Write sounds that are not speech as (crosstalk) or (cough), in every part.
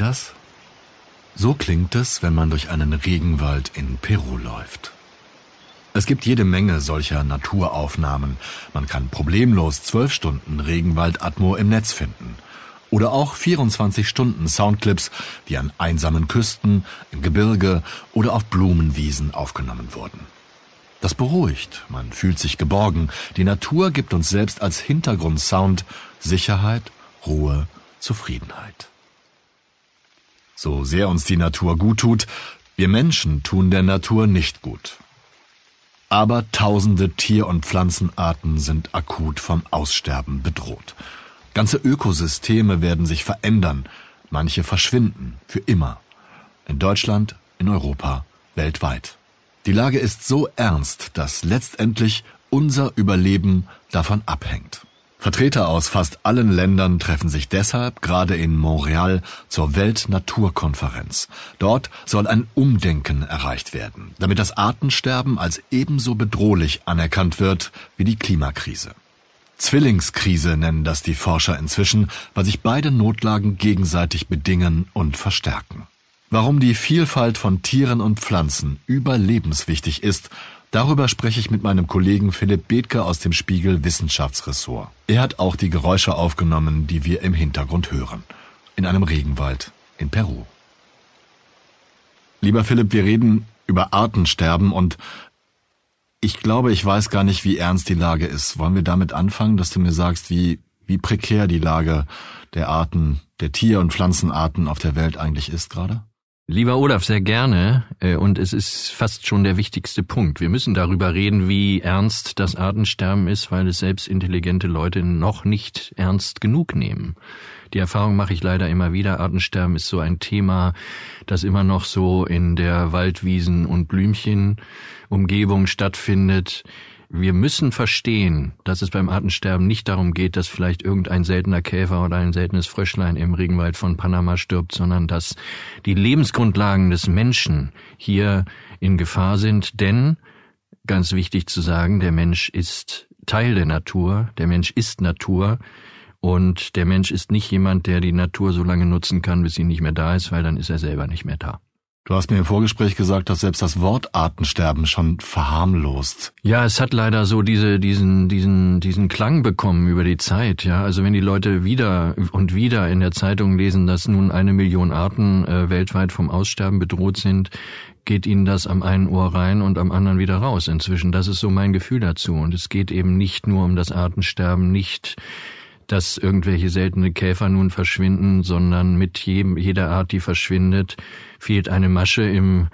das? So klingt es, wenn man durch einen Regenwald in Peru läuft. Es gibt jede Menge solcher Naturaufnahmen. Man kann problemlos zwölf Stunden Regenwaldatmo im Netz finden. Oder auch 24 Stunden Soundclips, die an einsamen Küsten, im Gebirge oder auf Blumenwiesen aufgenommen wurden. Das beruhigt, man fühlt sich geborgen. Die Natur gibt uns selbst als Hintergrundsound Sicherheit, Ruhe, Zufriedenheit. So sehr uns die Natur gut tut, wir Menschen tun der Natur nicht gut. Aber tausende Tier- und Pflanzenarten sind akut vom Aussterben bedroht. Ganze Ökosysteme werden sich verändern, manche verschwinden für immer. In Deutschland, in Europa, weltweit. Die Lage ist so ernst, dass letztendlich unser Überleben davon abhängt. Vertreter aus fast allen Ländern treffen sich deshalb gerade in Montreal zur Weltnaturkonferenz. Dort soll ein Umdenken erreicht werden, damit das Artensterben als ebenso bedrohlich anerkannt wird wie die Klimakrise. Zwillingskrise nennen das die Forscher inzwischen, weil sich beide Notlagen gegenseitig bedingen und verstärken. Warum die Vielfalt von Tieren und Pflanzen überlebenswichtig ist, darüber spreche ich mit meinem Kollegen Philipp Bethke aus dem Spiegel Wissenschaftsressort. Er hat auch die Geräusche aufgenommen, die wir im Hintergrund hören. In einem Regenwald in Peru. Lieber Philipp, wir reden über Artensterben und ich glaube, ich weiß gar nicht, wie ernst die Lage ist. Wollen wir damit anfangen, dass du mir sagst, wie, wie prekär die Lage der Arten, der Tier- und Pflanzenarten auf der Welt eigentlich ist gerade? Lieber Olaf, sehr gerne. Äh, und es ist fast schon der wichtigste Punkt. Wir müssen darüber reden, wie ernst das Artensterben ist, weil es selbst intelligente Leute noch nicht ernst genug nehmen. Die Erfahrung mache ich leider immer wieder. Artensterben ist so ein Thema, das immer noch so in der Waldwiesen- und Blümchenumgebung stattfindet wir müssen verstehen, dass es beim Artensterben nicht darum geht, dass vielleicht irgendein seltener Käfer oder ein seltenes Fröschlein im Regenwald von Panama stirbt, sondern dass die Lebensgrundlagen des Menschen hier in Gefahr sind, denn ganz wichtig zu sagen, der Mensch ist Teil der Natur, der Mensch ist Natur und der Mensch ist nicht jemand, der die Natur so lange nutzen kann, bis sie nicht mehr da ist, weil dann ist er selber nicht mehr da. Du hast mir im Vorgespräch gesagt, dass selbst das Wort Artensterben schon verharmlost. Ja, es hat leider so diese, diesen, diesen, diesen Klang bekommen über die Zeit. Ja, also wenn die Leute wieder und wieder in der Zeitung lesen, dass nun eine Million Arten äh, weltweit vom Aussterben bedroht sind, geht ihnen das am einen Ohr rein und am anderen wieder raus inzwischen. Das ist so mein Gefühl dazu. Und es geht eben nicht nur um das Artensterben, nicht dass irgendwelche seltene Käfer nun verschwinden, sondern mit jedem, jeder Art, die verschwindet, fehlt eine Masche im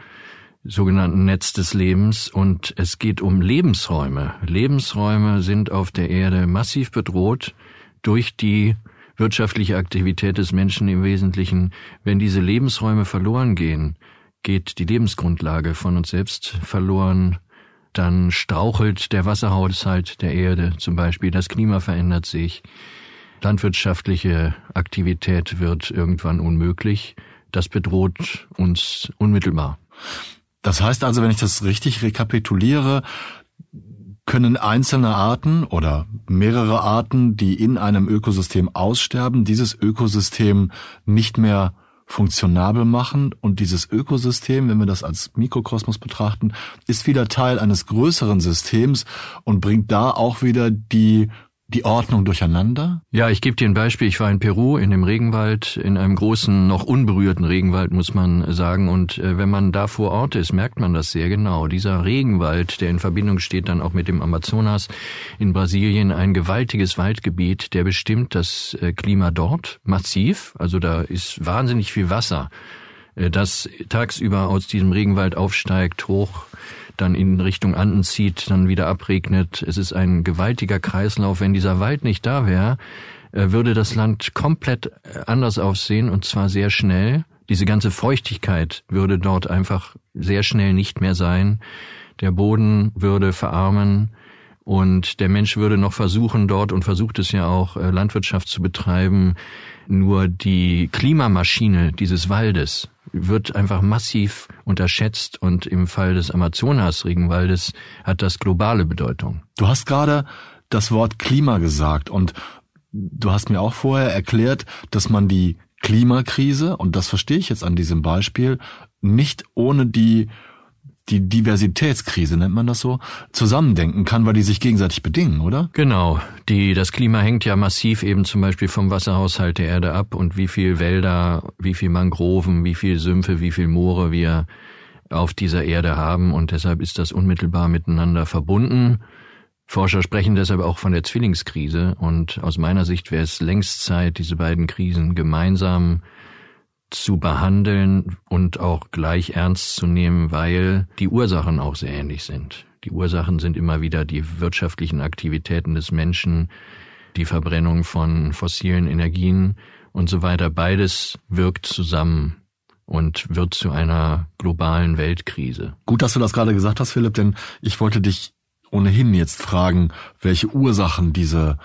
sogenannten Netz des Lebens und es geht um Lebensräume. Lebensräume sind auf der Erde massiv bedroht durch die wirtschaftliche Aktivität des Menschen im Wesentlichen. Wenn diese Lebensräume verloren gehen, geht die Lebensgrundlage von uns selbst verloren, dann strauchelt der Wasserhaushalt der Erde zum Beispiel, das Klima verändert sich, landwirtschaftliche Aktivität wird irgendwann unmöglich. Das bedroht uns unmittelbar. Das heißt also, wenn ich das richtig rekapituliere, können einzelne Arten oder mehrere Arten, die in einem Ökosystem aussterben, dieses Ökosystem nicht mehr funktionabel machen und dieses Ökosystem, wenn wir das als Mikrokosmos betrachten, ist wieder Teil eines größeren Systems und bringt da auch wieder die die Ordnung durcheinander? Ja, ich gebe dir ein Beispiel. Ich war in Peru in dem Regenwald, in einem großen, noch unberührten Regenwald, muss man sagen. Und äh, wenn man da vor Ort ist, merkt man das sehr genau. Dieser Regenwald, der in Verbindung steht dann auch mit dem Amazonas in Brasilien, ein gewaltiges Waldgebiet, der bestimmt das äh, Klima dort massiv. Also da ist wahnsinnig viel Wasser, äh, das tagsüber aus diesem Regenwald aufsteigt, hoch dann in Richtung Anden zieht, dann wieder abregnet. Es ist ein gewaltiger Kreislauf. Wenn dieser Wald nicht da wäre, äh, würde das Land komplett äh, anders aussehen und zwar sehr schnell. Diese ganze Feuchtigkeit würde dort einfach sehr schnell nicht mehr sein. Der Boden würde verarmen und der Mensch würde noch versuchen dort und versucht es ja auch äh, Landwirtschaft zu betreiben. Nur die Klimamaschine dieses Waldes wird einfach massiv unterschätzt und im Fall des Amazonas-Regenwaldes hat das globale Bedeutung. Du hast gerade das Wort Klima gesagt und du hast mir auch vorher erklärt, dass man die Klimakrise, und das verstehe ich jetzt an diesem Beispiel, nicht ohne die die Diversitätskrise, nennt man das so, zusammendenken kann, weil die sich gegenseitig bedingen, oder? Genau. Die, das Klima hängt ja massiv eben zum Beispiel vom Wasserhaushalt der Erde ab und wie viel Wälder, wie viel Mangroven, wie viel Sümpfe, wie viel Moore wir auf dieser Erde haben und deshalb ist das unmittelbar miteinander verbunden. Forscher sprechen deshalb auch von der Zwillingskrise und aus meiner Sicht wäre es längst Zeit, diese beiden Krisen gemeinsam zu behandeln und auch gleich ernst zu nehmen, weil die Ursachen auch sehr ähnlich sind. Die Ursachen sind immer wieder die wirtschaftlichen Aktivitäten des Menschen, die Verbrennung von fossilen Energien und so weiter. Beides wirkt zusammen und wird zu einer globalen Weltkrise. Gut, dass du das gerade gesagt hast, Philipp, denn ich wollte dich ohnehin jetzt fragen, welche Ursachen diese,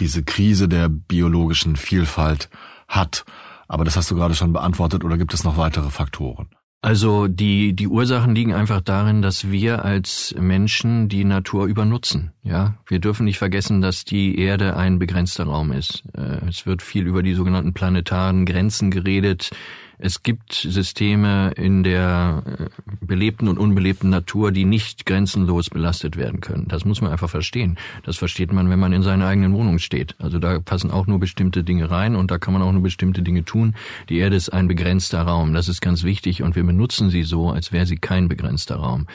diese Krise der biologischen Vielfalt hat. Aber das hast du gerade schon beantwortet oder gibt es noch weitere Faktoren? Also die, die Ursachen liegen einfach darin, dass wir als Menschen die Natur übernutzen. Ja, wir dürfen nicht vergessen, dass die Erde ein begrenzter Raum ist. Äh, es wird viel über die sogenannten planetaren Grenzen geredet. Es gibt Systeme in der äh, belebten und unbelebten Natur, die nicht grenzenlos belastet werden können. Das muss man einfach verstehen. Das versteht man, wenn man in seiner eigenen Wohnung steht. Also da passen auch nur bestimmte Dinge rein und da kann man auch nur bestimmte Dinge tun. Die Erde ist ein begrenzter Raum. Das ist ganz wichtig und wir benutzen sie so, als wäre sie kein begrenzter Raum.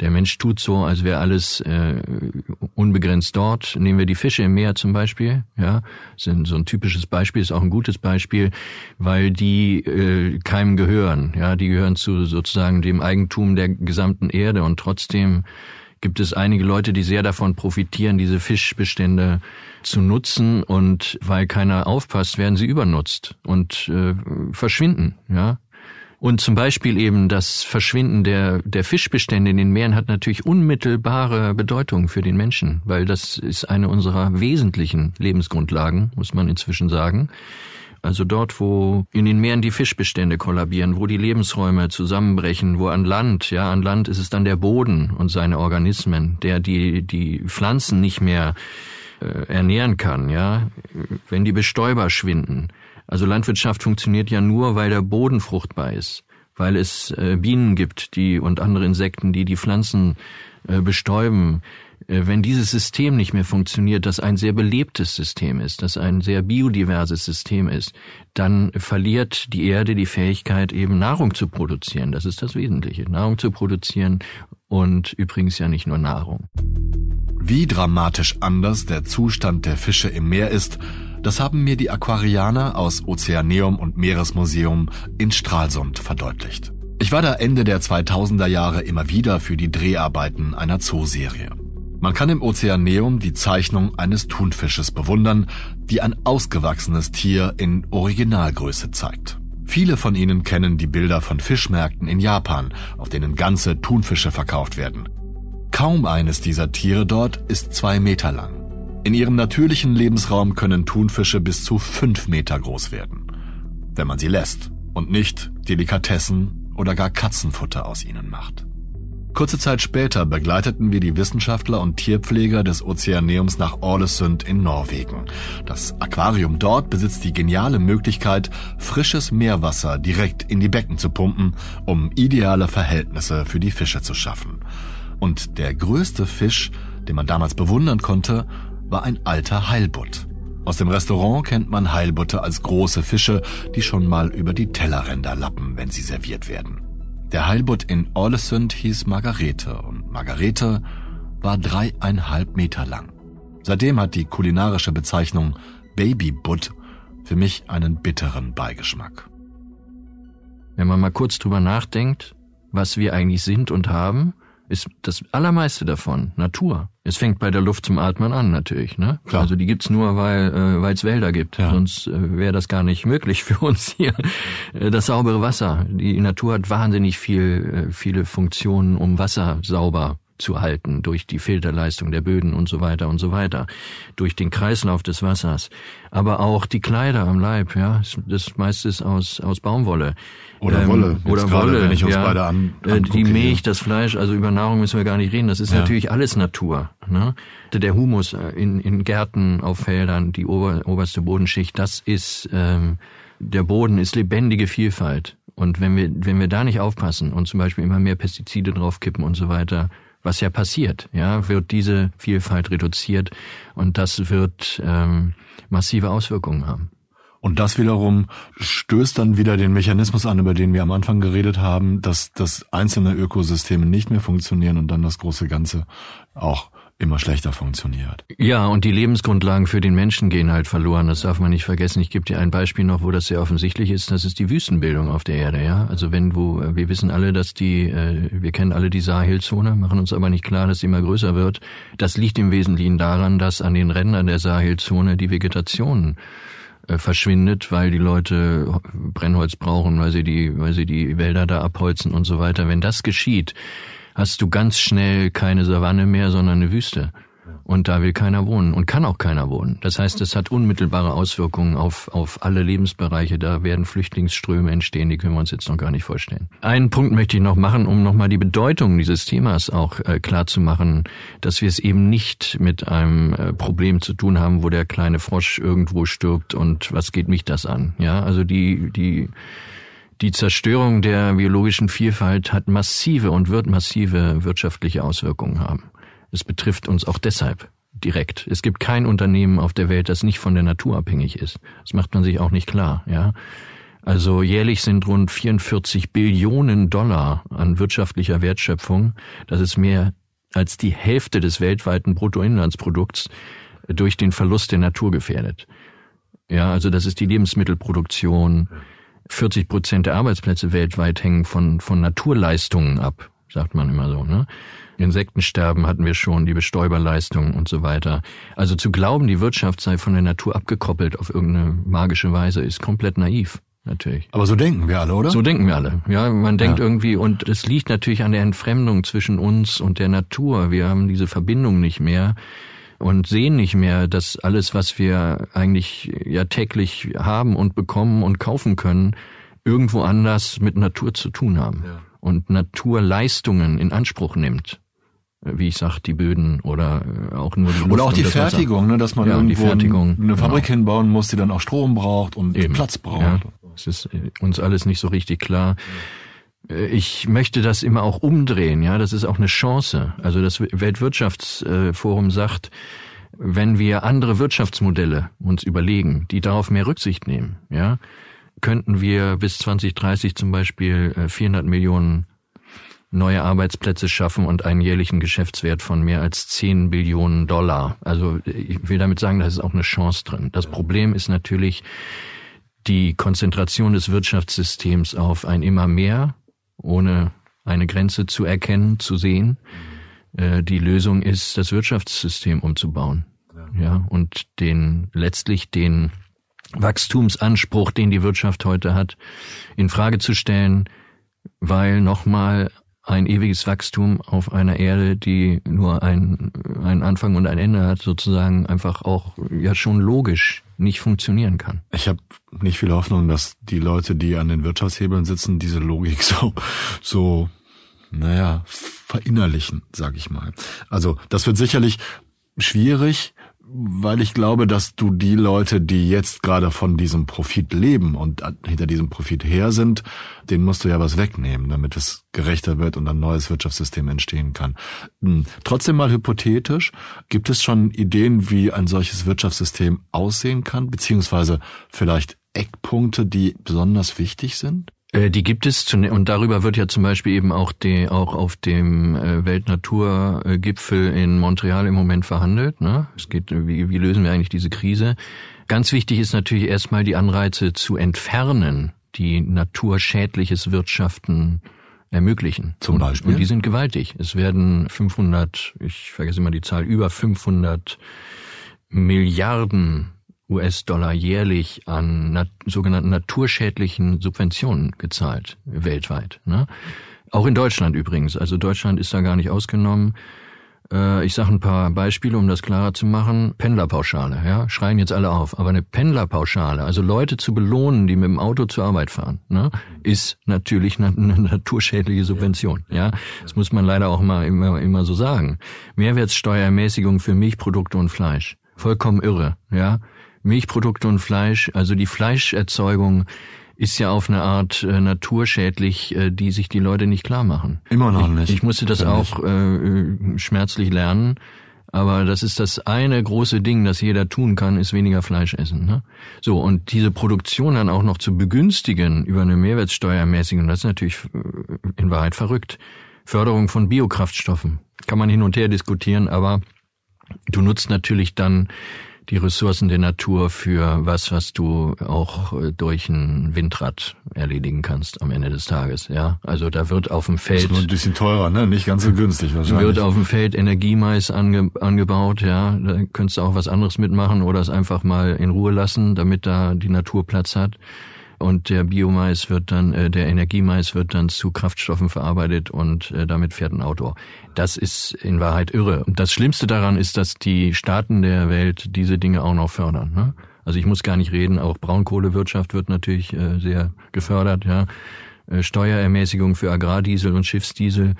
Der Mensch tut so, als wäre alles äh, unbegrenzt dort. Nehmen wir die Fische im Meer zum Beispiel, ja, sind so ein typisches Beispiel, ist auch ein gutes Beispiel, weil die äh, keinem gehören, ja, die gehören zu sozusagen dem Eigentum der gesamten Erde und trotzdem gibt es einige Leute, die sehr davon profitieren, diese Fischbestände zu nutzen und weil keiner aufpasst, werden sie übernutzt und äh, verschwinden, ja. Und zum Beispiel eben das Verschwinden der, der Fischbestände in den Meeren hat natürlich unmittelbare Bedeutung für den Menschen, weil das ist eine unserer wesentlichen Lebensgrundlagen, muss man inzwischen sagen. Also dort, wo in den Meeren die Fischbestände kollabieren, wo die Lebensräume zusammenbrechen, wo an Land, ja, an Land ist es dann der Boden und seine Organismen, der die, die Pflanzen nicht mehr äh, ernähren kann, ja, wenn die Bestäuber schwinden, also Landwirtschaft funktioniert ja nur, weil der Boden fruchtbar ist, weil es äh, Bienen gibt, die und andere Insekten, die die Pflanzen äh, bestäuben. Äh, wenn dieses System nicht mehr funktioniert, das ein sehr belebtes System ist, das ein sehr biodiverses System ist, dann verliert die Erde die Fähigkeit, eben Nahrung zu produzieren. Das ist das Wesentliche. Nahrung zu produzieren und übrigens ja nicht nur Nahrung. Wie dramatisch anders der Zustand der Fische im Meer ist, das haben mir die Aquarianer aus Ozeaneum und Meeresmuseum in Stralsund verdeutlicht. Ich war da Ende der 2000er Jahre immer wieder für die Dreharbeiten einer Zooserie. Man kann im Ozeaneum die Zeichnung eines Thunfisches bewundern, die ein ausgewachsenes Tier in Originalgröße zeigt. Viele von Ihnen kennen die Bilder von Fischmärkten in Japan, auf denen ganze Thunfische verkauft werden. Kaum eines dieser Tiere dort ist zwei Meter lang. In ihrem natürlichen Lebensraum können Thunfische bis zu fünf Meter groß werden, wenn man sie lässt und nicht Delikatessen oder gar Katzenfutter aus ihnen macht. Kurze Zeit später begleiteten wir die Wissenschaftler und Tierpfleger des Ozeaneums nach Ålesund in Norwegen. Das Aquarium dort besitzt die geniale Möglichkeit, frisches Meerwasser direkt in die Becken zu pumpen, um ideale Verhältnisse für die Fische zu schaffen. Und der größte Fisch, den man damals bewundern konnte, war ein alter Heilbutt. Aus dem Restaurant kennt man Heilbutte als große Fische, die schon mal über die Tellerränder lappen, wenn sie serviert werden. Der Heilbutt in Ålesund hieß Margarete und Margarete war dreieinhalb Meter lang. Seitdem hat die kulinarische Bezeichnung Babybutt für mich einen bitteren Beigeschmack. Wenn man mal kurz drüber nachdenkt, was wir eigentlich sind und haben, ist das allermeiste davon Natur. Es fängt bei der Luft zum Atmen an natürlich, ne? Klar. Also die gibt's nur, weil äh, es Wälder gibt. Ja. Sonst äh, wäre das gar nicht möglich für uns hier. Äh, das saubere Wasser. Die Natur hat wahnsinnig viel äh, viele Funktionen, um Wasser sauber zu halten durch die Filterleistung der Böden und so weiter und so weiter, durch den Kreislauf des Wassers, aber auch die Kleider am Leib, ja, das meiste ist aus aus Baumwolle oder ähm, Wolle, Jetzt oder gerade, Wolle, wenn ich uns ja, beide an, äh, die Milch, das Fleisch, also über Nahrung müssen wir gar nicht reden. Das ist ja. natürlich alles Natur. Ne? Der Humus in, in Gärten, auf Feldern, die ober, oberste Bodenschicht, das ist ähm, der Boden ist lebendige Vielfalt. Und wenn wir, wenn wir da nicht aufpassen und zum Beispiel immer mehr Pestizide draufkippen und so weiter, was ja passiert, ja, wird diese Vielfalt reduziert und das wird ähm, massive Auswirkungen haben. Und das wiederum stößt dann wieder den Mechanismus an, über den wir am Anfang geredet haben, dass, dass einzelne Ökosysteme nicht mehr funktionieren und dann das große Ganze auch immer schlechter funktioniert. Ja, und die Lebensgrundlagen für den Menschen gehen halt verloren. Das darf man nicht vergessen. Ich gebe dir ein Beispiel noch, wo das sehr offensichtlich ist. Das ist die Wüstenbildung auf der Erde. Ja, also wenn wo wir wissen alle, dass die, äh, wir kennen alle die Sahelzone, machen uns aber nicht klar, dass sie immer größer wird. Das liegt im Wesentlichen daran, dass an den Rändern der Sahelzone die Vegetation äh, verschwindet, weil die Leute Brennholz brauchen, weil sie die, weil sie die Wälder da abholzen und so weiter. Wenn das geschieht, hast du ganz schnell keine Savanne mehr, sondern eine Wüste. Und da will keiner wohnen und kann auch keiner wohnen. Das heißt, es hat unmittelbare Auswirkungen auf, auf alle Lebensbereiche. Da werden Flüchtlingsströme entstehen, die können wir uns jetzt noch gar nicht vorstellen. Einen Punkt möchte ich noch machen, um nochmal die Bedeutung dieses Themas auch äh, klar zu machen, dass wir es eben nicht mit einem äh, Problem zu tun haben, wo der kleine Frosch irgendwo stirbt und was geht mich das an? Ja, also die, die, die Zerstörung der biologischen Vielfalt hat massive und wird massive wirtschaftliche Auswirkungen haben. Es betrifft uns auch deshalb direkt. Es gibt kein Unternehmen auf der Welt, das nicht von der Natur abhängig ist. Das macht man sich auch nicht klar, ja. Also jährlich sind rund 44 Billionen Dollar an wirtschaftlicher Wertschöpfung. Das ist mehr als die Hälfte des weltweiten Bruttoinlandsprodukts durch den Verlust der Natur gefährdet. Ja, also das ist die Lebensmittelproduktion. 40 Prozent der Arbeitsplätze weltweit hängen von, von Naturleistungen ab, sagt man immer so, ne? Insektensterben hatten wir schon, die Bestäuberleistung und so weiter. Also zu glauben, die Wirtschaft sei von der Natur abgekoppelt auf irgendeine magische Weise, ist komplett naiv. Natürlich. Aber so denken wir alle, oder? So denken wir alle. Ja, man denkt ja. irgendwie, und es liegt natürlich an der Entfremdung zwischen uns und der Natur. Wir haben diese Verbindung nicht mehr und sehen nicht mehr, dass alles, was wir eigentlich ja täglich haben und bekommen und kaufen können, irgendwo anders mit Natur zu tun haben. Ja. Und Naturleistungen in Anspruch nimmt wie ich sag, die Böden oder äh, auch nur die Luft Oder auch die Fertigung, ne, dass man ja, irgendwo eine genau. Fabrik genau. hinbauen muss, die dann auch Strom braucht und Eben. Platz braucht. Ja, es ist uns alles nicht so richtig klar. Äh, ich möchte das immer auch umdrehen, ja, das ist auch eine Chance. Also das Weltwirtschaftsforum sagt, wenn wir andere Wirtschaftsmodelle uns überlegen, die darauf mehr Rücksicht nehmen, ja, könnten wir bis 2030 zum Beispiel 400 Millionen neue Arbeitsplätze schaffen und einen jährlichen Geschäftswert von mehr als 10 Billionen Dollar. Also ich will damit sagen, da ist auch eine Chance drin. Das Problem ist natürlich die Konzentration des Wirtschaftssystems auf ein immer mehr, ohne eine Grenze zu erkennen, zu sehen. Äh, die Lösung ist, das Wirtschaftssystem umzubauen. Ja, und den, letztlich den Wachstumsanspruch, den die Wirtschaft heute hat, in Frage zu stellen, weil nochmal ein ewiges Wachstum auf einer Erde, die nur ein, einen Anfang und ein Ende hat, sozusagen einfach auch ja schon logisch nicht funktionieren kann. Ich habe nicht viel Hoffnung, dass die Leute, die an den Wirtschaftshebeln sitzen, diese Logik so so naja, verinnerlichen, sag ich mal. Also das wird sicherlich schwierig, weil ich glaube, dass du die Leute, die jetzt gerade von diesem Profit leben und hinter diesem Profit her sind, denen musst du ja was wegnehmen, damit es gerechter wird und ein neues Wirtschaftssystem entstehen kann. Hm, trotzdem mal hypothetisch, gibt es schon Ideen, wie ein solches Wirtschaftssystem aussehen kann, beziehungsweise vielleicht Eckpunkte, die besonders wichtig sind? Äh, die gibt es und darüber wird ja zum Beispiel eben auch, die, auch auf dem äh, Weltnaturgipfel in Montreal im Moment verhandelt. Ne? Es geht, wie, wie lösen wir eigentlich diese Krise? Ganz wichtig ist natürlich erstmal die Anreize zu entfernen, die naturschädliches Wirtschaften ermöglichen. Zum Beispiel? Und, und die sind gewaltig. Es werden 500, ich vergesse immer die Zahl, über 500 Milliarden US-Dollar jährlich an nat sogenannten naturschädlichen Subventionen gezahlt, weltweit. Ne? Auch in Deutschland übrigens. Also Deutschland ist da gar nicht ausgenommen. Äh, ich sage ein paar Beispiele, um das klarer zu machen. Pendlerpauschale, ja, schreien jetzt alle auf. Aber eine Pendlerpauschale, also Leute zu belohnen, die mit dem Auto zur Arbeit fahren, ne, ist natürlich eine, eine naturschädliche Subvention. Ja, das muss man leider auch mal immer, immer so sagen. Mehrwertsteuerermäßigung für Milchprodukte und Fleisch, vollkommen irre. Ja, Milchprodukte und Fleisch, also die Fleischerzeugung ist ja auf eine Art äh, naturschädlich, äh, die sich die Leute nicht klar machen. Immer noch nicht. Ich, ich musste das auch äh, schmerzlich lernen. Aber das ist das eine große Ding, das jeder tun kann, ist weniger Fleisch essen. Ne? So, und diese Produktion dann auch noch zu begünstigen über eine Mehrwertsteuermäßigung, das ist natürlich äh, in Wahrheit verrückt. Förderung von Biokraftstoffen. Kann man hin und her diskutieren, aber du nutzt natürlich dann die Ressourcen der Natur für was, was du auch äh, durch ein Windrad erledigen kannst am Ende des Tages. Ja, also da wird auf dem Feld ist nur ein bisschen teurer, ne? Nicht ganz so günstig wahrscheinlich. Wird auf dem Feld Energiemais ange, angebaut. Ja, da könntest du auch was anderes mitmachen oder es einfach mal in Ruhe lassen, damit da die Natur Platz hat und der Biomais wird dann, äh, der Energiemais wird dann zu Kraftstoffen verarbeitet und äh, damit fährt ein Auto. Das ist in Wahrheit irre. Und das Schlimmste daran ist, dass die Staaten der Welt diese Dinge auch noch fördern. Ne? Also ich muss gar nicht reden, auch Braunkohlewirtschaft wird natürlich äh, sehr gefördert, ja. Äh, Steuerermäßigung für Agrardiesel und Schiffsdiesel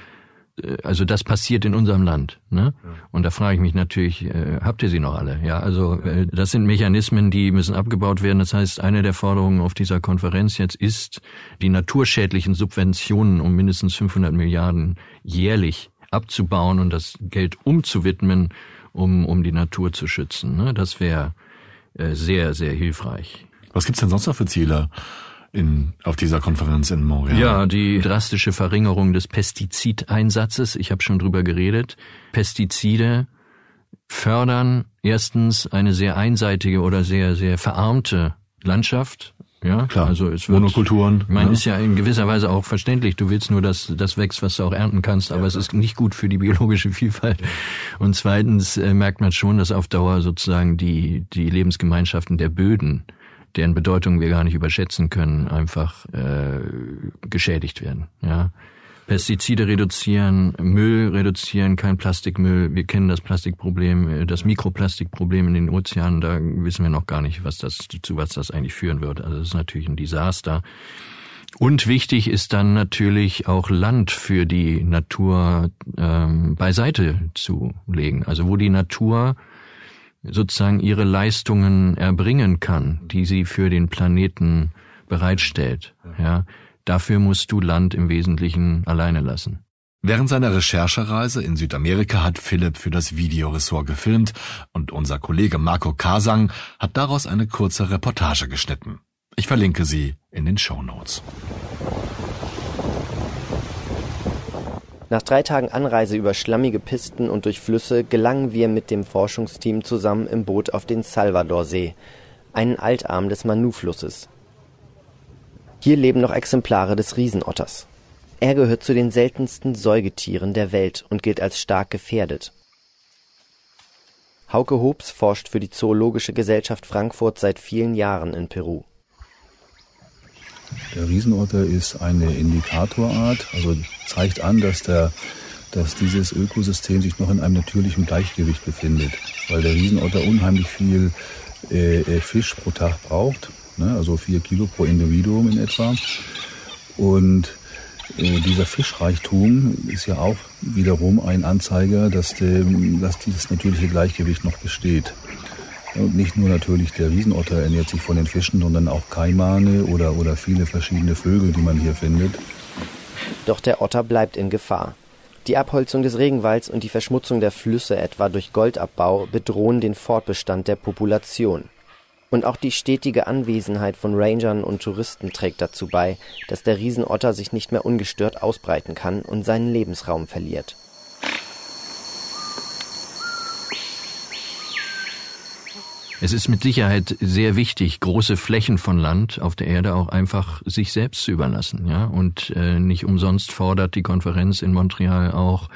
also das passiert in unserem Land. Ne? Und da frage ich mich natürlich, äh, habt ihr sie noch alle? Ja, also äh, das sind Mechanismen, die müssen abgebaut werden. Das heißt, eine der Forderungen auf dieser Konferenz jetzt ist, die naturschädlichen Subventionen um mindestens 500 Milliarden jährlich abzubauen und das Geld umzuwidmen, um, um die Natur zu schützen. Ne? Das wäre äh, sehr, sehr hilfreich. Was gibt's denn sonst noch für Ziele? In, auf dieser Konferenz in Montreal. Ja, die drastische Verringerung des Pestizideinsatzes. Ich habe schon drüber geredet. Pestizide fördern erstens eine sehr einseitige oder sehr, sehr verarmte Landschaft. Ja, klar. Also es wird, Monokulturen. Ich meine, ja. ist ja in gewisser Weise auch verständlich. Du willst nur, dass das wächst, was du auch ernten kannst, aber ja, es ist nicht gut für die biologische Vielfalt. Und zweitens äh, merkt man schon, dass auf Dauer sozusagen die die Lebensgemeinschaften der Böden deren Bedeutung wir gar nicht überschätzen können, einfach äh, geschädigt werden. Ja. Pestizide reduzieren, Müll reduzieren, kein Plastikmüll. Wir kennen das Plastikproblem, äh, das Mikroplastikproblem in den Ozeanen. Da wissen wir noch gar nicht, was das zu was das eigentlich führen wird. Also das ist natürlich ein Desaster. Und wichtig ist dann natürlich auch Land für die Natur ähm, beiseite zu legen. Also wo die Natur sozusagen ihre Leistungen erbringen kann, die sie für den Planeten bereitstellt. Ja, dafür musst du Land im Wesentlichen alleine lassen. Während seiner Recherchereise in Südamerika hat Philipp für das Videoressort gefilmt und unser Kollege Marco Kasang hat daraus eine kurze Reportage geschnitten. Ich verlinke sie in den Show Notes. Nach drei Tagen Anreise über schlammige Pisten und durch Flüsse gelangen wir mit dem Forschungsteam zusammen im Boot auf den Salvadorsee, einen Altarm des Manu-Flusses. Hier leben noch Exemplare des Riesenotters. Er gehört zu den seltensten Säugetieren der Welt und gilt als stark gefährdet. Hauke Hobbs forscht für die Zoologische Gesellschaft Frankfurt seit vielen Jahren in Peru. Der Riesenotter ist eine Indikatorart, also zeigt an, dass, der, dass dieses Ökosystem sich noch in einem natürlichen Gleichgewicht befindet, weil der Riesenotter unheimlich viel äh, äh, Fisch pro Tag braucht, ne, also vier Kilo pro Individuum in etwa. Und äh, dieser Fischreichtum ist ja auch wiederum ein Anzeiger, dass, dem, dass dieses natürliche Gleichgewicht noch besteht. Und nicht nur natürlich der Riesenotter ernährt sich von den Fischen, sondern auch Kaimane oder, oder viele verschiedene Vögel, die man hier findet. Doch der Otter bleibt in Gefahr. Die Abholzung des Regenwalds und die Verschmutzung der Flüsse etwa durch Goldabbau bedrohen den Fortbestand der Population. Und auch die stetige Anwesenheit von Rangern und Touristen trägt dazu bei, dass der Riesenotter sich nicht mehr ungestört ausbreiten kann und seinen Lebensraum verliert. Es ist mit Sicherheit sehr wichtig, große Flächen von Land auf der Erde auch einfach sich selbst zu überlassen, ja. Und äh, nicht umsonst fordert die Konferenz in Montreal auch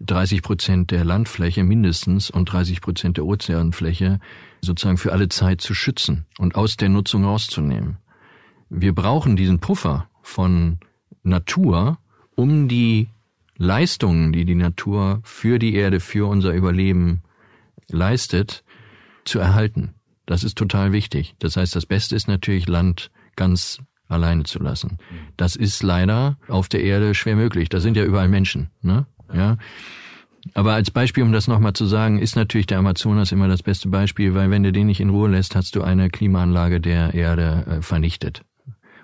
30 Prozent der Landfläche mindestens und 30 Prozent der Ozeanfläche sozusagen für alle Zeit zu schützen und aus der Nutzung rauszunehmen. Wir brauchen diesen Puffer von Natur, um die Leistungen, die die Natur für die Erde, für unser Überleben leistet, zu erhalten. Das ist total wichtig. Das heißt, das Beste ist natürlich, Land ganz alleine zu lassen. Das ist leider auf der Erde schwer möglich. Da sind ja überall Menschen. Ne? Ja. Aber als Beispiel, um das nochmal zu sagen, ist natürlich der Amazonas immer das beste Beispiel, weil wenn du den nicht in Ruhe lässt, hast du eine Klimaanlage der Erde äh, vernichtet.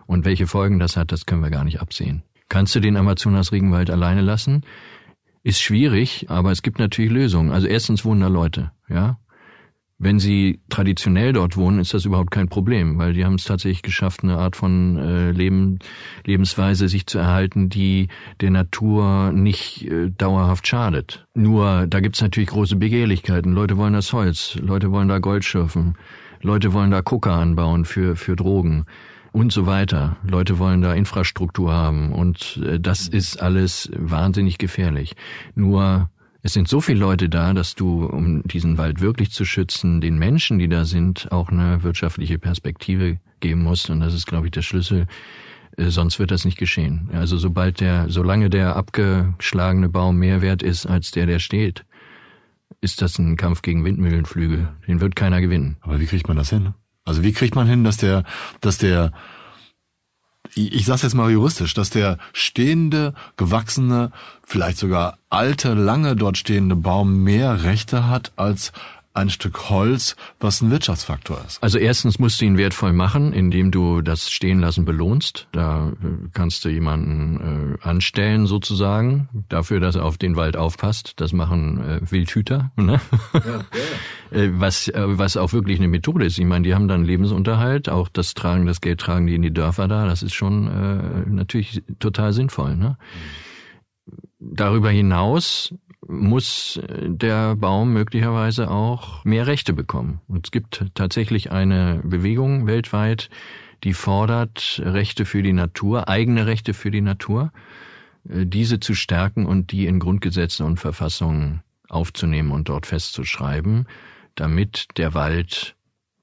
Und welche Folgen das hat, das können wir gar nicht absehen. Kannst du den Amazonas-Regenwald alleine lassen? Ist schwierig, aber es gibt natürlich Lösungen. Also erstens wohnen da Leute, ja. Wenn sie traditionell dort wohnen, ist das überhaupt kein Problem, weil die haben es tatsächlich geschafft, eine Art von äh, Leben, Lebensweise sich zu erhalten, die der Natur nicht äh, dauerhaft schadet. Nur, da gibt's natürlich große Begehrlichkeiten. Leute wollen das Holz, Leute wollen da Gold schürfen, Leute wollen da Kucker anbauen für, für Drogen und so weiter. Leute wollen da Infrastruktur haben und äh, das ist alles wahnsinnig gefährlich. Nur es sind so viele Leute da, dass du, um diesen Wald wirklich zu schützen, den Menschen, die da sind, auch eine wirtschaftliche Perspektive geben musst. Und das ist, glaube ich, der Schlüssel. Äh, sonst wird das nicht geschehen. Also sobald der, solange der abgeschlagene Baum mehr wert ist als der, der steht, ist das ein Kampf gegen Windmühlenflügel. Den wird keiner gewinnen. Aber wie kriegt man das hin? Also wie kriegt man hin, dass der, dass der ich sage jetzt mal juristisch, dass der stehende, gewachsene, vielleicht sogar alte, lange dort stehende Baum mehr Rechte hat als ein Stück Holz, was ein Wirtschaftsfaktor ist. Also erstens musst du ihn wertvoll machen, indem du das Stehenlassen belohnst. Da äh, kannst du jemanden äh, anstellen sozusagen, dafür, dass er auf den Wald aufpasst. Das machen äh, Wildhüter, ne? Ja, ja. (laughs) Äh, was, äh, was auch wirklich eine Methode ist. Ich meine, die haben dann Lebensunterhalt, auch das Tragen, das Geld tragen die in die Dörfer da. Das ist schon äh, natürlich total sinnvoll. Ne? Darüber hinaus muss der Baum möglicherweise auch mehr Rechte bekommen. Und es gibt tatsächlich eine Bewegung weltweit, die fordert Rechte für die Natur, eigene Rechte für die Natur, äh, diese zu stärken und die in Grundgesetze und Verfassungen aufzunehmen und dort festzuschreiben, damit der Wald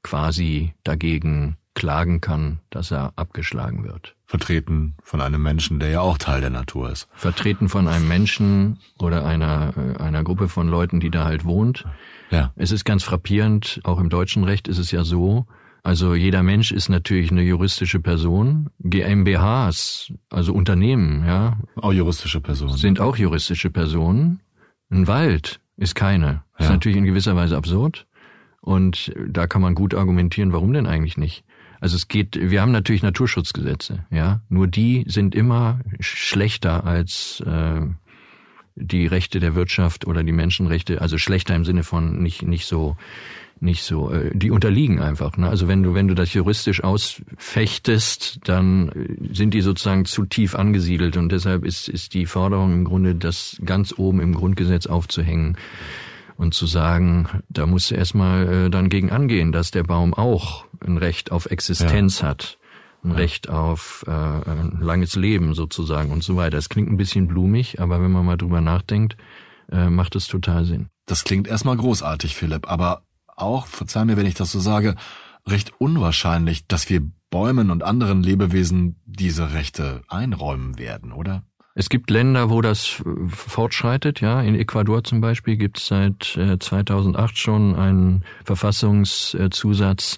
quasi dagegen klagen kann, dass er abgeschlagen wird. Vertreten von einem Menschen, der ja auch Teil der Natur ist. Vertreten von einem Menschen oder einer, äh, einer Gruppe von Leuten, die da halt wohnt. Ja. Es ist ganz frappierend, auch im deutschen Recht ist es ja so, also jeder Mensch ist natürlich eine juristische Person. GmbHs, also Unternehmen, ja. Auch juristische Personen. Sind auch juristische Personen. Ein Wald ist keine. Ja. Ist natürlich in gewisser Weise absurd. Und da kann man gut argumentieren, warum denn eigentlich nicht? Also es geht, wir haben natürlich Naturschutzgesetze, ja, nur die sind immer schlechter als äh, die Rechte der Wirtschaft oder die Menschenrechte, also schlechter im Sinne von nicht nicht so nicht so, äh, die unterliegen einfach. Ne? Also wenn du wenn du das juristisch ausfechtest, dann sind die sozusagen zu tief angesiedelt und deshalb ist ist die Forderung im Grunde, das ganz oben im Grundgesetz aufzuhängen und zu sagen, da musst du erstmal äh, dann gegen angehen, dass der Baum auch ein Recht auf Existenz ja. hat, ein ja. Recht auf äh, ein langes Leben sozusagen und so weiter. Es klingt ein bisschen blumig, aber wenn man mal drüber nachdenkt, äh, macht es total Sinn. Das klingt erstmal großartig, Philipp, aber auch, verzeih mir, wenn ich das so sage, recht unwahrscheinlich, dass wir Bäumen und anderen Lebewesen diese Rechte einräumen werden, oder? Es gibt Länder, wo das fortschreitet. Ja, in Ecuador zum Beispiel gibt es seit 2008 äh, schon einen Verfassungszusatz,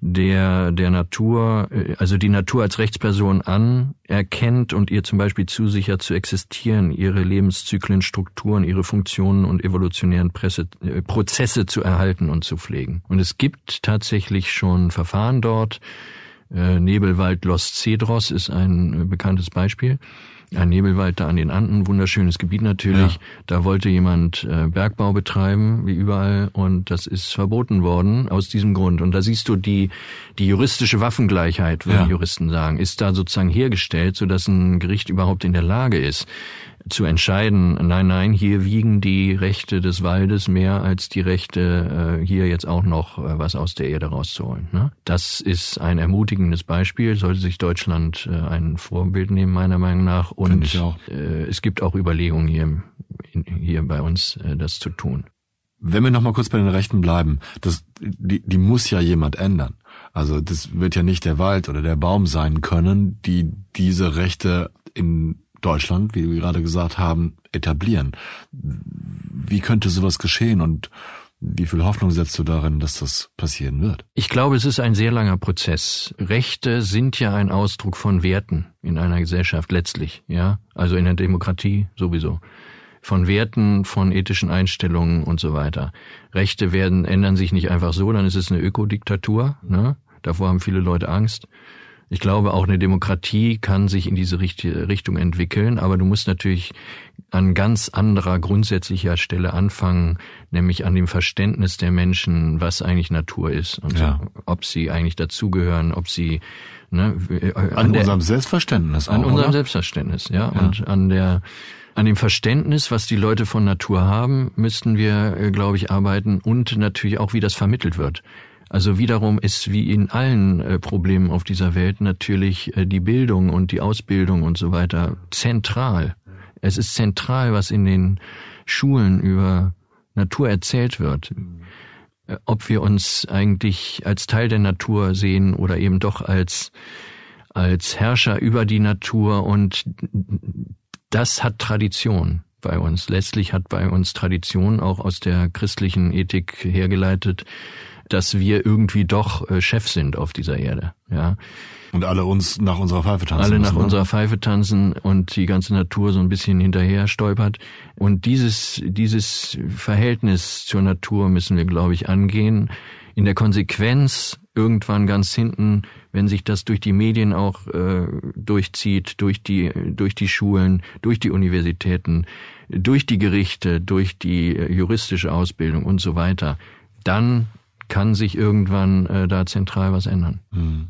der der Natur, äh, also die Natur als Rechtsperson anerkennt und ihr zum Beispiel zusichert zu existieren, ihre Lebenszyklen, Strukturen, ihre Funktionen und evolutionären Presse, äh, Prozesse zu erhalten und zu pflegen. Und es gibt tatsächlich schon Verfahren dort. Nebelwald Los Cedros ist ein bekanntes Beispiel ein Nebelwald da an den Anden, wunderschönes Gebiet natürlich. Ja. Da wollte jemand äh, Bergbau betreiben, wie überall, und das ist verboten worden aus diesem Grund. Und da siehst du die, die juristische Waffengleichheit, würden ja. Juristen sagen, ist da sozusagen hergestellt, sodass ein Gericht überhaupt in der Lage ist, zu entscheiden, nein, nein, hier wiegen die Rechte des Waldes mehr als die Rechte, äh, hier jetzt auch noch äh, was aus der Erde rauszuholen. Ne? Das ist ein ermutigendes Beispiel, sollte sich Deutschland äh, ein Vorbild nehmen, meiner Meinung nach. Und es gibt auch Überlegungen hier, hier bei uns, das zu tun. Wenn wir noch mal kurz bei den Rechten bleiben, das, die, die muss ja jemand ändern. Also das wird ja nicht der Wald oder der Baum sein können, die diese Rechte in Deutschland, wie wir gerade gesagt haben, etablieren. Wie könnte sowas geschehen und wie viel Hoffnung setzt du darin, dass das passieren wird? Ich glaube, es ist ein sehr langer Prozess. Rechte sind ja ein Ausdruck von Werten in einer Gesellschaft letztlich, ja, also in der Demokratie sowieso. von Werten, von ethischen Einstellungen und so weiter. Rechte werden, ändern sich nicht einfach so, dann ist es eine Ökodiktatur. Ne? Davor haben viele Leute Angst. Ich glaube, auch eine Demokratie kann sich in diese Richtung entwickeln, aber du musst natürlich an ganz anderer grundsätzlicher Stelle anfangen, nämlich an dem Verständnis der Menschen, was eigentlich Natur ist und ja. ob sie eigentlich dazugehören, ob sie ne, äh, an, an der, unserem Selbstverständnis auch, an unserem oder? Selbstverständnis, ja, ja, und an der an dem Verständnis, was die Leute von Natur haben, müssten wir, äh, glaube ich, arbeiten und natürlich auch, wie das vermittelt wird. Also wiederum ist wie in allen äh, Problemen auf dieser Welt natürlich äh, die Bildung und die Ausbildung und so weiter zentral. Es ist zentral, was in den Schulen über Natur erzählt wird. Äh, ob wir uns eigentlich als Teil der Natur sehen oder eben doch als, als Herrscher über die Natur und das hat Tradition bei uns. Letztlich hat bei uns Tradition auch aus der christlichen Ethik hergeleitet dass wir irgendwie doch äh, Chef sind auf dieser Erde. Ja. Und alle uns nach unserer Pfeife tanzen. Alle nach müssen, ne? unserer Pfeife tanzen und die ganze Natur so ein bisschen hinterher stolpert. Und dieses, dieses Verhältnis zur Natur müssen wir, glaube ich, angehen. In der Konsequenz irgendwann ganz hinten, wenn sich das durch die Medien auch äh, durchzieht, durch die, durch die Schulen, durch die Universitäten, durch die Gerichte, durch die juristische Ausbildung und so weiter, dann kann sich irgendwann äh, da zentral was ändern. Hm.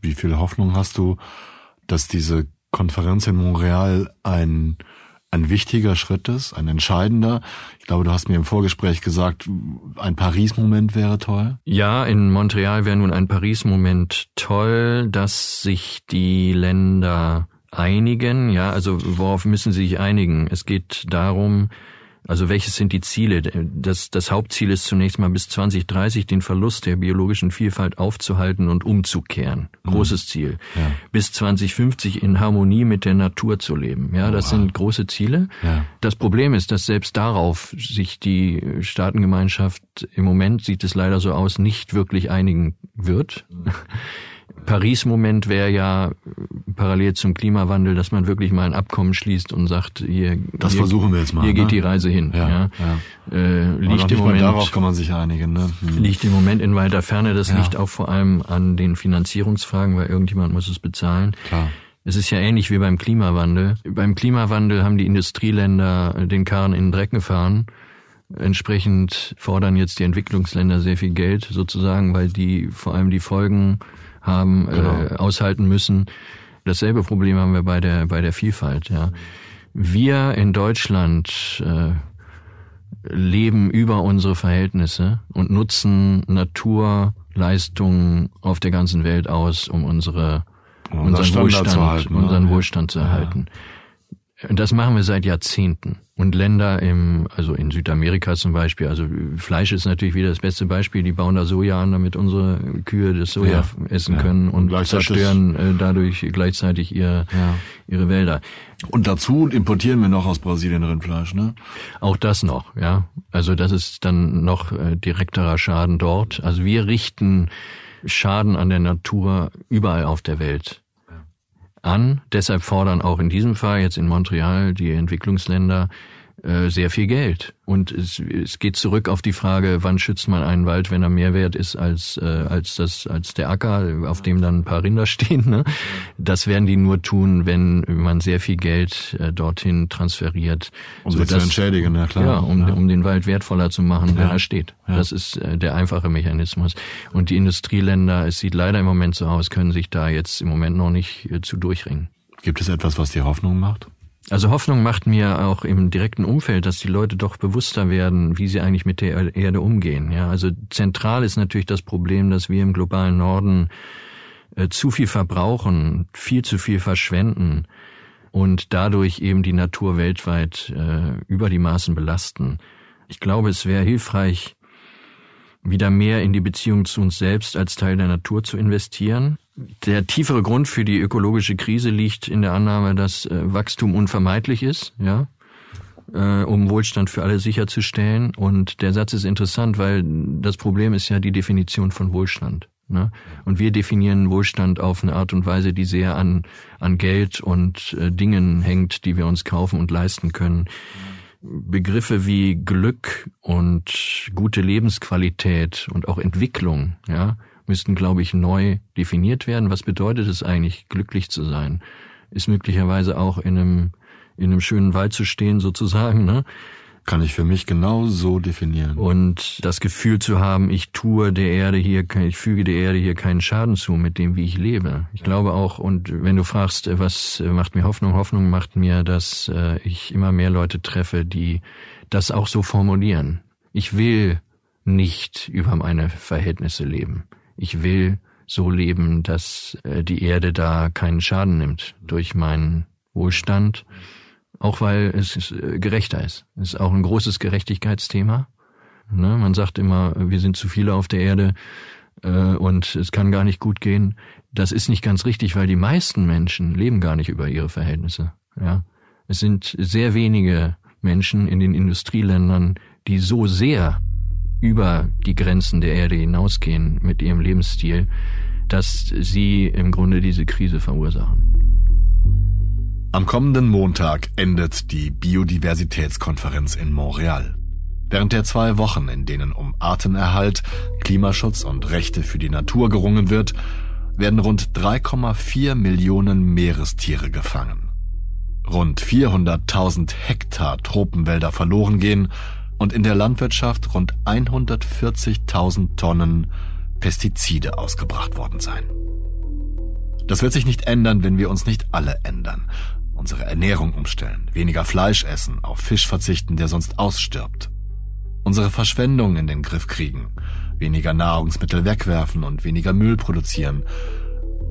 Wie viel Hoffnung hast du, dass diese Konferenz in Montreal ein ein wichtiger Schritt ist, ein entscheidender. Ich glaube, du hast mir im Vorgespräch gesagt, ein Paris-Moment wäre toll. Ja, in Montreal wäre nun ein Paris-Moment toll, dass sich die Länder einigen. Ja, also worauf müssen sie sich einigen? Es geht darum, also welches sind die Ziele? Das, das Hauptziel ist zunächst mal bis 2030 den Verlust der biologischen Vielfalt aufzuhalten und umzukehren. Mhm. Großes Ziel. Ja. Bis 2050 in Harmonie mit der Natur zu leben. Ja, das sind große Ziele. Ja. Das Problem ist, dass selbst darauf sich die Staatengemeinschaft im Moment sieht es leider so aus, nicht wirklich einigen wird. Paris-Moment wäre ja äh, parallel zum Klimawandel, dass man wirklich mal ein Abkommen schließt und sagt, hier, das hier, versuchen wir jetzt mal. Hier ne? geht die Reise hin. Ja, ja. ja. Äh, liegt im Moment, darauf kann man sich einigen. Ne? Hm. Liegt im Moment in weiter Ferne. Das ja. liegt auch vor allem an den Finanzierungsfragen, weil irgendjemand muss es bezahlen. Klar. Es ist ja ähnlich wie beim Klimawandel. Beim Klimawandel haben die Industrieländer den Karren in den Dreck gefahren. Entsprechend fordern jetzt die Entwicklungsländer sehr viel Geld sozusagen, weil die vor allem die Folgen haben genau. äh, aushalten müssen. Dasselbe Problem haben wir bei der bei der Vielfalt. Ja, wir in Deutschland äh, leben über unsere Verhältnisse und nutzen Naturleistungen auf der ganzen Welt aus, um unsere um unseren Wohlstand, halten, ne? unseren Wohlstand zu erhalten. Ja. Und das machen wir seit Jahrzehnten. Und Länder im, also in Südamerika zum Beispiel, also Fleisch ist natürlich wieder das beste Beispiel, die bauen da Soja an, damit unsere Kühe das Soja ja, essen ja. können und, und zerstören äh, dadurch gleichzeitig ihr, ja. ihre Wälder. Und dazu importieren wir noch aus Brasilien Rindfleisch, ne? Auch das noch, ja. Also das ist dann noch äh, direkterer Schaden dort. Also wir richten Schaden an der Natur überall auf der Welt an. Deshalb fordern auch in diesem Fall jetzt in Montreal die Entwicklungsländer sehr viel Geld. Und es, es geht zurück auf die Frage, wann schützt man einen Wald, wenn er mehr wert ist als, äh, als, das, als der Acker, auf dem dann ein paar Rinder (laughs) stehen. Ne? Das werden die nur tun, wenn man sehr viel Geld äh, dorthin transferiert. Um sie zu entschädigen, ja klar. Ja, um, ja. um den Wald wertvoller zu machen, wenn ja. er steht. Ja. Das ist äh, der einfache Mechanismus. Und die Industrieländer, es sieht leider im Moment so aus, können sich da jetzt im Moment noch nicht äh, zu durchringen. Gibt es etwas, was dir Hoffnung macht? Also Hoffnung macht mir auch im direkten Umfeld, dass die Leute doch bewusster werden, wie sie eigentlich mit der Erde umgehen. Ja, also zentral ist natürlich das Problem, dass wir im globalen Norden äh, zu viel verbrauchen, viel zu viel verschwenden und dadurch eben die Natur weltweit äh, über die Maßen belasten. Ich glaube, es wäre hilfreich, wieder mehr in die Beziehung zu uns selbst als Teil der Natur zu investieren der tiefere Grund für die ökologische Krise liegt in der Annahme, dass äh, Wachstum unvermeidlich ist, ja, äh, um Wohlstand für alle sicherzustellen. Und der Satz ist interessant, weil das Problem ist ja die Definition von Wohlstand. Ne? Und wir definieren Wohlstand auf eine Art und Weise, die sehr an, an Geld und äh, Dingen hängt, die wir uns kaufen und leisten können. Begriffe wie Glück und gute Lebensqualität und auch Entwicklung, ja, müssten, glaube ich, neu definiert werden. Was bedeutet es eigentlich, glücklich zu sein? Ist möglicherweise auch in einem, in einem schönen Wald zu stehen, sozusagen, ne? Kann ich für mich genau so definieren. Und das Gefühl zu haben, ich tue der Erde hier, ich füge der Erde hier keinen Schaden zu mit dem, wie ich lebe. Ich glaube auch, und wenn du fragst, was macht mir Hoffnung, Hoffnung macht mir, dass äh, ich immer mehr Leute treffe, die das auch so formulieren. Ich will nicht über meine Verhältnisse leben. Ich will so leben, dass äh, die Erde da keinen Schaden nimmt durch meinen Wohlstand auch weil es äh, gerechter ist. Es ist auch ein großes Gerechtigkeitsthema. Ne? Man sagt immer, wir sind zu viele auf der Erde äh, und es kann gar nicht gut gehen. Das ist nicht ganz richtig, weil die meisten Menschen leben gar nicht über ihre Verhältnisse. Ja? Es sind sehr wenige Menschen in den Industrieländern, die so sehr über die Grenzen der Erde hinausgehen mit ihrem Lebensstil, dass sie im Grunde diese Krise verursachen. Am kommenden Montag endet die Biodiversitätskonferenz in Montreal. Während der zwei Wochen, in denen um Artenerhalt, Klimaschutz und Rechte für die Natur gerungen wird, werden rund 3,4 Millionen Meerestiere gefangen. Rund 400.000 Hektar Tropenwälder verloren gehen und in der Landwirtschaft rund 140.000 Tonnen Pestizide ausgebracht worden sein. Das wird sich nicht ändern, wenn wir uns nicht alle ändern unsere Ernährung umstellen, weniger Fleisch essen, auf Fisch verzichten, der sonst ausstirbt, unsere Verschwendung in den Griff kriegen, weniger Nahrungsmittel wegwerfen und weniger Müll produzieren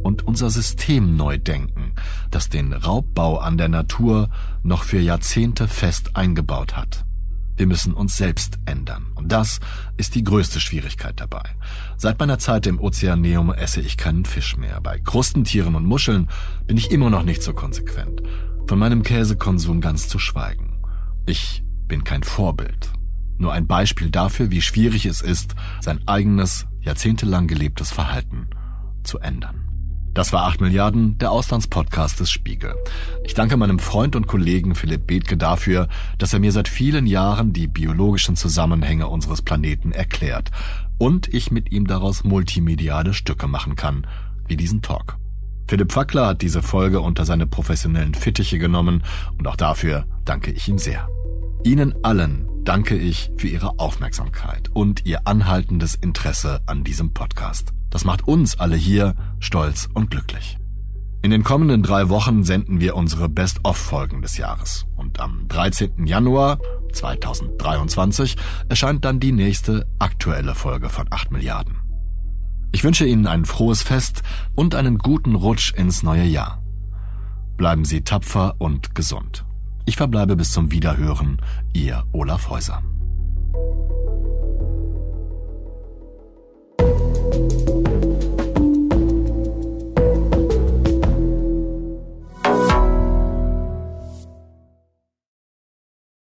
und unser System neu denken, das den Raubbau an der Natur noch für Jahrzehnte fest eingebaut hat. Wir müssen uns selbst ändern. Und das ist die größte Schwierigkeit dabei. Seit meiner Zeit im Ozeaneum esse ich keinen Fisch mehr. Bei Krustentieren und Muscheln bin ich immer noch nicht so konsequent. Von meinem Käsekonsum ganz zu schweigen. Ich bin kein Vorbild. Nur ein Beispiel dafür, wie schwierig es ist, sein eigenes, jahrzehntelang gelebtes Verhalten zu ändern. Das war 8 Milliarden, der Auslandspodcast des Spiegel. Ich danke meinem Freund und Kollegen Philipp Bethke dafür, dass er mir seit vielen Jahren die biologischen Zusammenhänge unseres Planeten erklärt und ich mit ihm daraus multimediale Stücke machen kann, wie diesen Talk. Philipp Fackler hat diese Folge unter seine professionellen Fittiche genommen und auch dafür danke ich ihm sehr. Ihnen allen danke ich für Ihre Aufmerksamkeit und Ihr anhaltendes Interesse an diesem Podcast. Das macht uns alle hier stolz und glücklich. In den kommenden drei Wochen senden wir unsere Best-of-Folgen des Jahres. Und am 13. Januar 2023 erscheint dann die nächste aktuelle Folge von 8 Milliarden. Ich wünsche Ihnen ein frohes Fest und einen guten Rutsch ins neue Jahr. Bleiben Sie tapfer und gesund. Ich verbleibe bis zum Wiederhören, Ihr Olaf Häuser.